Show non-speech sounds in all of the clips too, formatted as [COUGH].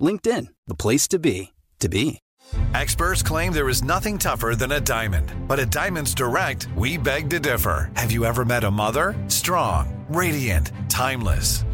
LinkedIn, the place to be, to be. Experts claim there is nothing tougher than a diamond. But at Diamonds Direct, we beg to differ. Have you ever met a mother? Strong, radiant, timeless.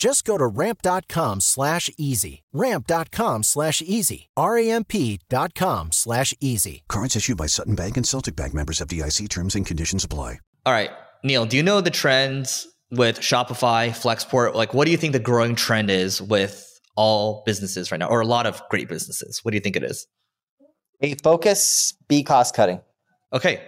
Just go to ramp.com slash easy. Ramp.com slash easy. R-A-M-P dot com slash easy. Cards issued by Sutton Bank and Celtic Bank members FDIC terms and conditions apply. All right, Neil, do you know the trends with Shopify, Flexport? Like, what do you think the growing trend is with all businesses right now, or a lot of great businesses? What do you think it is? A focus, B cost cutting. Okay,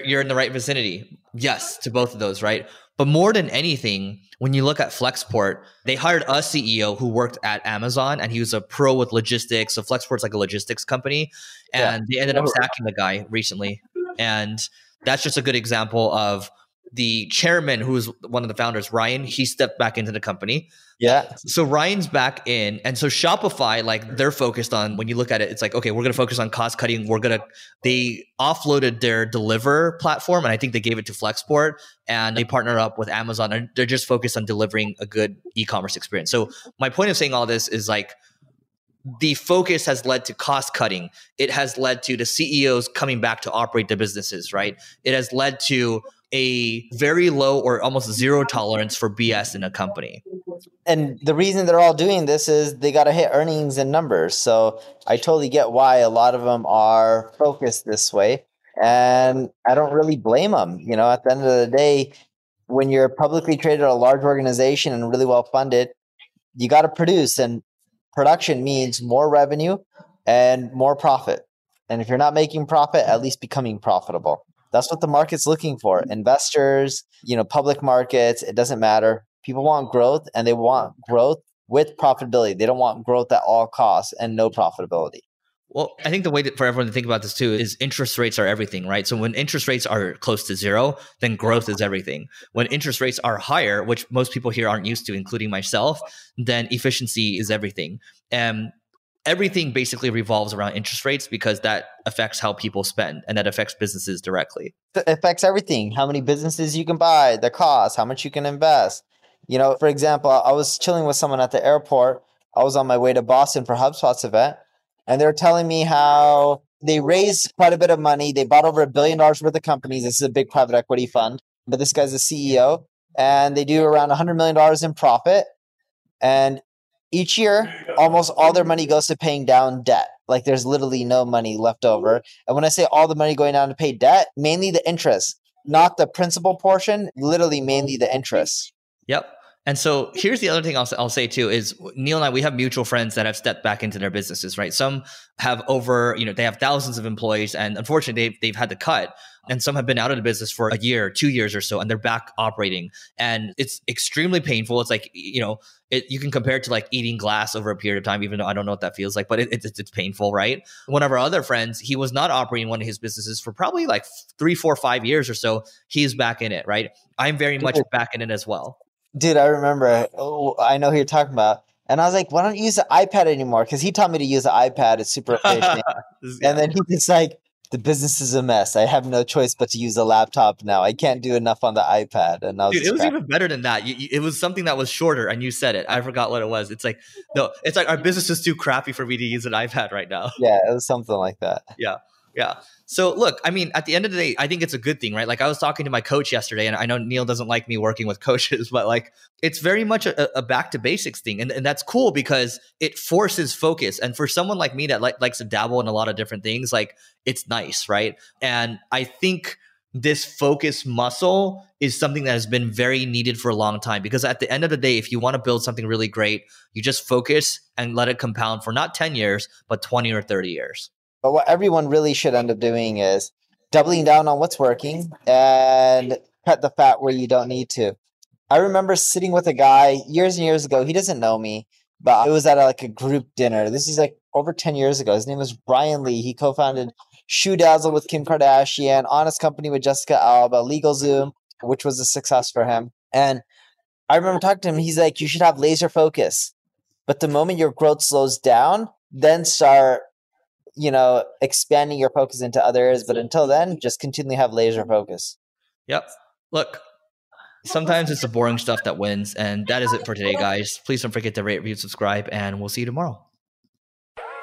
you're in the right vicinity. Yes, to both of those, right? But more than anything, when you look at Flexport, they hired a CEO who worked at Amazon and he was a pro with logistics. So Flexport's like a logistics company. And yeah. they ended up sacking the guy recently. And that's just a good example of the chairman, who was one of the founders, Ryan, he stepped back into the company. Yeah. So Ryan's back in. And so Shopify, like they're focused on when you look at it, it's like, okay, we're going to focus on cost cutting. We're going to, they offloaded their deliver platform and I think they gave it to Flexport and they partner up with Amazon and they're just focused on delivering a good e commerce experience. So my point of saying all this is like, the focus has led to cost cutting. It has led to the CEOs coming back to operate the businesses, right? It has led to a very low or almost zero tolerance for BS in a company. And the reason they're all doing this is they got to hit earnings and numbers. So I totally get why a lot of them are focused this way. And I don't really blame them. You know, at the end of the day, when you're publicly traded a large organization and really well funded, you got to produce. And production means more revenue and more profit. And if you're not making profit, at least becoming profitable. That's what the market's looking for. Mm. Investors, you know, public markets, it doesn't matter. People want growth and they want growth with profitability. They don't want growth at all costs and no profitability. Well, I think the way for everyone to think about this too is interest rates are everything, right? So when interest rates are close to zero, then growth is everything. When interest rates are higher, which most people here aren't used to, including myself, then efficiency is everything. And everything basically revolves around interest rates because that affects how people spend and that affects businesses directly. It affects everything. How many businesses you can buy, the cost, how much you can invest. You know, for example, I was chilling with someone at the airport. I was on my way to Boston for HubSpot's event, and they were telling me how they raised quite a bit of money. They bought over a billion dollars worth of companies. This is a big private equity fund, but this guy's a CEO, and they do around $100 million in profit. And each year, almost all their money goes to paying down debt. Like there's literally no money left over. And when I say all the money going down to pay debt, mainly the interest. not the principal portion, literally mainly the interest. Yep. And so here's the other thing I'll, I'll say too is Neil and I, we have mutual friends that have stepped back into their businesses, right? Some have over, you know, they have thousands of employees and unfortunately they've, they've had to cut and some have been out of the business for a year, two years or so, and they're back operating. And it's extremely painful. It's like, you know, it, you can compare it to like eating glass over a period of time, even though I don't know what that feels like, but it, it's, it's painful, right? One of our other friends, he was not operating one of his businesses for probably like three, four, five years or so. He's back in it, right? I'm very much back in it as well dude, I remember. Oh, I know who you're talking about. And I was like, why don't you use the iPad anymore? Because he taught me to use the iPad. It's super efficient. [LAUGHS] yeah. And then he's like, the business is a mess. I have no choice but to use a laptop now. I can't do enough on the iPad. And I was Dude, it was even better than that. You, you, it was something that was shorter, and you said it. I forgot what it was. It's like no, it's like our business is too crappy for me to use an iPad right now. Yeah, it was something like that. Yeah, yeah. So look, I mean, at the end of the day, I think it's a good thing, right? Like I was talking to my coach yesterday, and I know Neil doesn't like me working with [LAUGHS] coaches, but like it's very much a, a back to basics thing, and, and that's cool because it forces focus. And for someone like me that like, likes to dabble in a lot of different things, like it's nice, right? And I think this focus muscle is something that has been very needed for a long time because at the end of the day if you want to build something really great you just focus and let it compound for not 10 years but 20 or 30 years but what everyone really should end up doing is doubling down on what's working and cut the fat where you don't need to. I remember sitting with a guy years and years ago. He doesn't know me, but it was at a, like a group dinner. This is like over 10 years ago. His name was Brian Lee. He co founded ShoeDazzle with Kim Kardashian, Honest Company with Jessica Alba, LegalZoom, which was a success for him. And I remember talking to him. He's like, you should have laser focus. But the moment your growth slows down, then start you know, expanding your focus into other areas. But until then, just continually have laser mm-hmm. focus. Yep. Look, sometimes it's the boring stuff that wins. And that is it for today, guys. Please don't forget to rate, review, subscribe, and we'll see you tomorrow.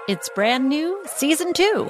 It's brand new season two.